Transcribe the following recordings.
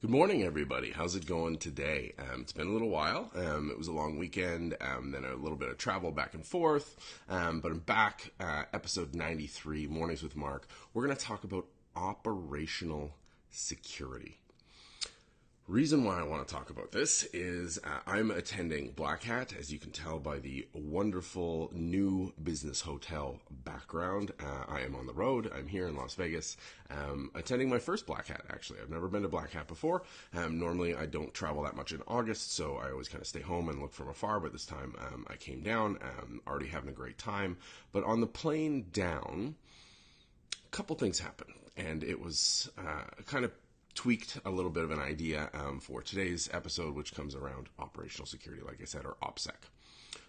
Good morning, everybody. How's it going today? Um, it's been a little while. Um, it was a long weekend, um, then a little bit of travel back and forth. Um, but I'm back, uh, episode 93, Mornings with Mark. We're going to talk about operational security. Reason why I want to talk about this is uh, I'm attending Black Hat, as you can tell by the wonderful new business hotel background. Uh, I am on the road. I'm here in Las Vegas, um, attending my first Black Hat. Actually, I've never been to Black Hat before. Um, normally, I don't travel that much in August, so I always kind of stay home and look from afar. But this time, um, I came down, um, already having a great time. But on the plane down, a couple things happened, and it was uh, kind of tweaked a little bit of an idea um, for today's episode, which comes around operational security, like I said, or OPSEC.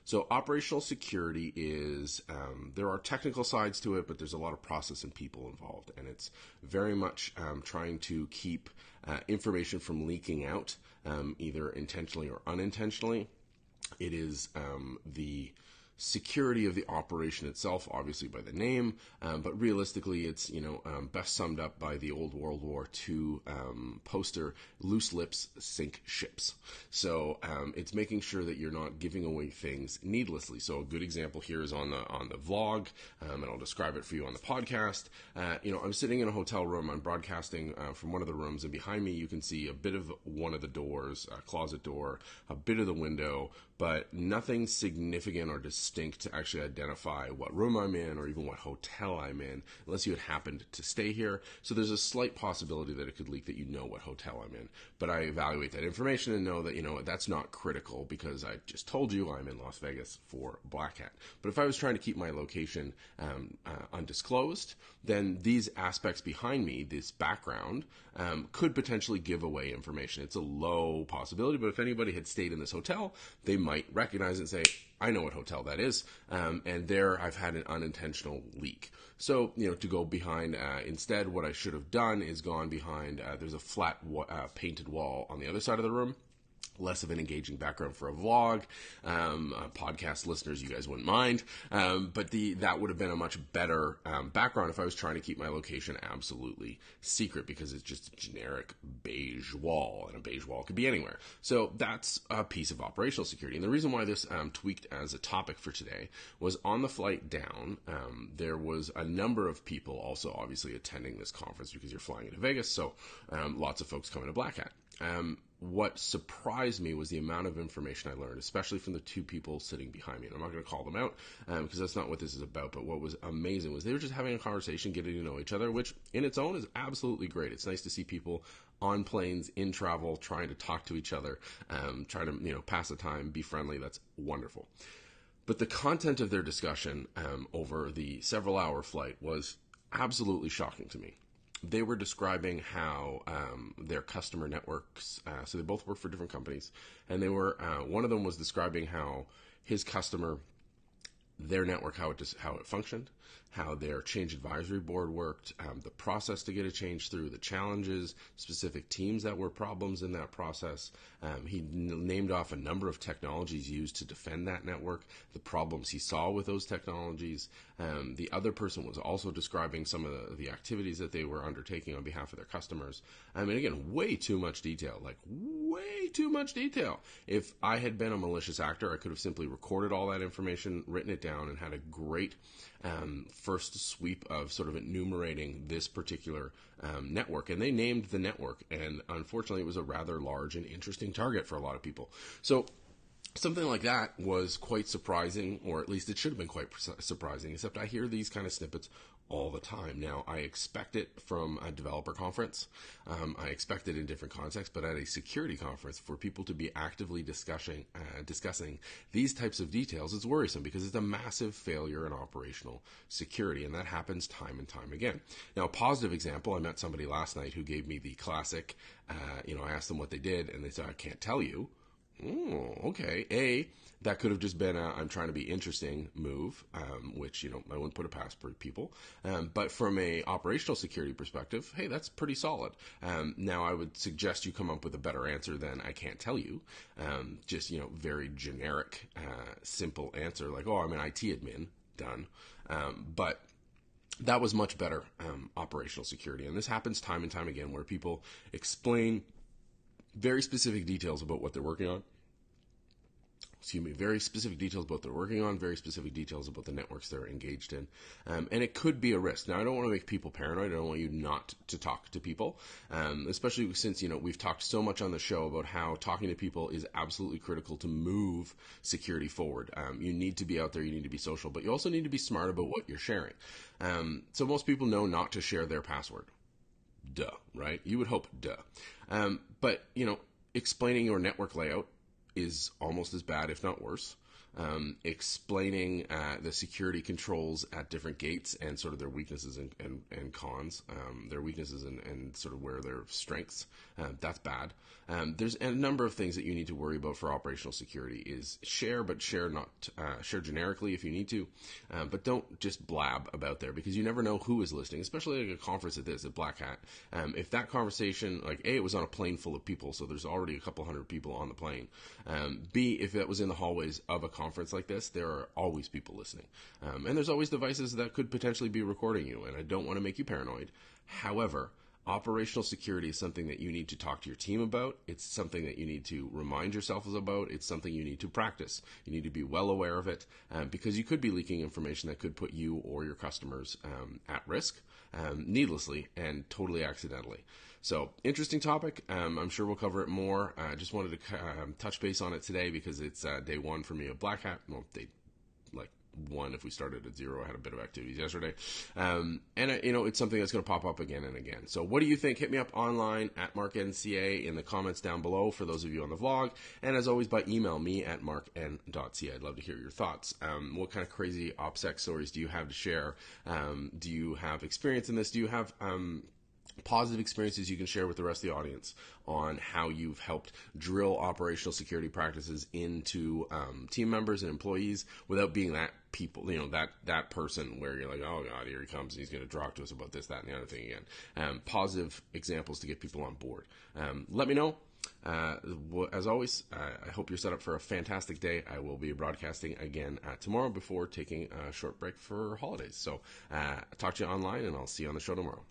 So, operational security is um, there are technical sides to it, but there's a lot of process and people involved, and it's very much um, trying to keep uh, information from leaking out, um, either intentionally or unintentionally. It is um, the security of the operation itself, obviously by the name, um, but realistically, it's you know um, best summed up by the old World War II um, poster: "Loose lips sink ships." So um, it's making sure that you're not giving away things needlessly. So a good example here is on the on the vlog, um, and I'll describe it for you on the podcast. Uh, you know, I'm sitting in a hotel room. I'm broadcasting uh, from one of the rooms, and behind me you can see a bit of one of the doors, a closet door, a bit of the window, but nothing significant or distinct to actually identify what room I'm in or even what hotel I'm in, unless you had happened to stay here. So there's a slight possibility that it could leak that you know what hotel I'm in. But I evaluate that information and know that, you know, that's not critical because I just told you I'm in Las Vegas for Black Hat. But if I was trying to keep my location um, uh, undisclosed, then these aspects behind me, this background, um, could potentially give away information. It's a low possibility, but if anybody had stayed in this hotel, they might recognize and say, I know what hotel that is. Um, and there I've had an unintentional leak. So, you know, to go behind, uh, instead, what I should have done is gone behind, uh, there's a flat wa- uh, painted wall on the other side of the room less of an engaging background for a vlog. Um, uh, podcast listeners, you guys wouldn't mind, um, but the that would have been a much better um, background if I was trying to keep my location absolutely secret because it's just a generic beige wall, and a beige wall could be anywhere. So that's a piece of operational security. And the reason why this um, tweaked as a topic for today was on the flight down, um, there was a number of people also obviously attending this conference because you're flying into Vegas, so um, lots of folks coming to Black Hat. Um, what surprised me was the amount of information I learned, especially from the two people sitting behind me. And I'm not going to call them out um, because that's not what this is about. But what was amazing was they were just having a conversation, getting to know each other, which in its own is absolutely great. It's nice to see people on planes, in travel, trying to talk to each other, um, trying to you know pass the time, be friendly. That's wonderful. But the content of their discussion um, over the several hour flight was absolutely shocking to me they were describing how um, their customer networks, uh, so they both work for different companies, and they were uh, one of them was describing how his customer, their network, how it how it functioned, how their change advisory board worked, um, the process to get a change through, the challenges, specific teams that were problems in that process. Um, he n- named off a number of technologies used to defend that network, the problems he saw with those technologies. Um, the other person was also describing some of the, the, activities that they were undertaking on behalf of their customers. I mean, again, way too much detail, like way too much detail. If I had been a malicious actor, I could have simply recorded all that information, written it down, and had a great um, first sweep of sort of enumerating this particular um, network. And they named the network, and unfortunately, it was a rather large and interesting target for a lot of people. So something like that was quite surprising, or at least it should have been quite surprising, except I hear these kind of snippets all the time. Now, I expect it from a developer conference. Um, I expect it in different contexts, but at a security conference, for people to be actively discussing uh, discussing these types of details is worrisome because it's a massive failure in operational security, and that happens time and time again. Now, a positive example: I met somebody last night who gave me the classic. Uh, you know, I asked them what they did, and they said, "I can't tell you." Oh, okay. A, that could have just been a I'm trying to be interesting move, um, which, you know, I wouldn't put a past people. Um, but from a operational security perspective, hey, that's pretty solid. Um, now I would suggest you come up with a better answer than I can't tell you. Um, just, you know, very generic, uh, simple answer like, oh, I'm an IT admin. Done. Um, but that was much better um, operational security. And this happens time and time again where people explain very specific details about what they're working on excuse me, very specific details about what they're working on, very specific details about the networks they're engaged in. Um, and it could be a risk. Now, I don't want to make people paranoid. I don't want you not to talk to people, um, especially since, you know, we've talked so much on the show about how talking to people is absolutely critical to move security forward. Um, you need to be out there, you need to be social, but you also need to be smart about what you're sharing. Um, so most people know not to share their password. Duh, right? You would hope, duh. Um, but, you know, explaining your network layout is almost as bad, if not worse. Um, explaining uh, the security controls at different gates and sort of their weaknesses and, and, and cons, um, their weaknesses and, and, sort of where their strengths. Uh, that's bad. Um, there's a number of things that you need to worry about for operational security. Is share, but share not uh, share generically if you need to, uh, but don't just blab about there because you never know who is listening, especially like a conference at this at Black Hat. Um, if that conversation, like a, it was on a plane full of people, so there's already a couple hundred people on the plane. Um, B, if that was in the hallways of a conference like this, there are always people listening. Um, and there's always devices that could potentially be recording you, and I don't want to make you paranoid. However, operational security is something that you need to talk to your team about. It's something that you need to remind yourselves about. It's something you need to practice. You need to be well aware of it um, because you could be leaking information that could put you or your customers um, at risk um, needlessly and totally accidentally. So, interesting topic. Um, I'm sure we'll cover it more. I uh, just wanted to um, touch base on it today because it's uh, day one for me of Black Hat. Well, day one if we started at zero. I had a bit of activities yesterday. Um, and, you know, it's something that's going to pop up again and again. So what do you think? Hit me up online at marknca in the comments down below for those of you on the vlog. And as always, by email me at markn.ca. I'd love to hear your thoughts. Um, what kind of crazy OPSEC stories do you have to share? Um, do you have experience in this? Do you have, um, positive experiences you can share with the rest of the audience on how you've helped drill operational security practices into um, team members and employees without being that people, you know, that that person where you're like, oh god, here he comes, and he's going to talk to us about this, that, and the other thing again. Um, positive examples to get people on board. Um, let me know. Uh, as always, uh, I hope you're set up for a fantastic day. I will be broadcasting again uh, tomorrow before taking a short break for holidays. So, uh, talk to you online, and I'll see you on the show tomorrow.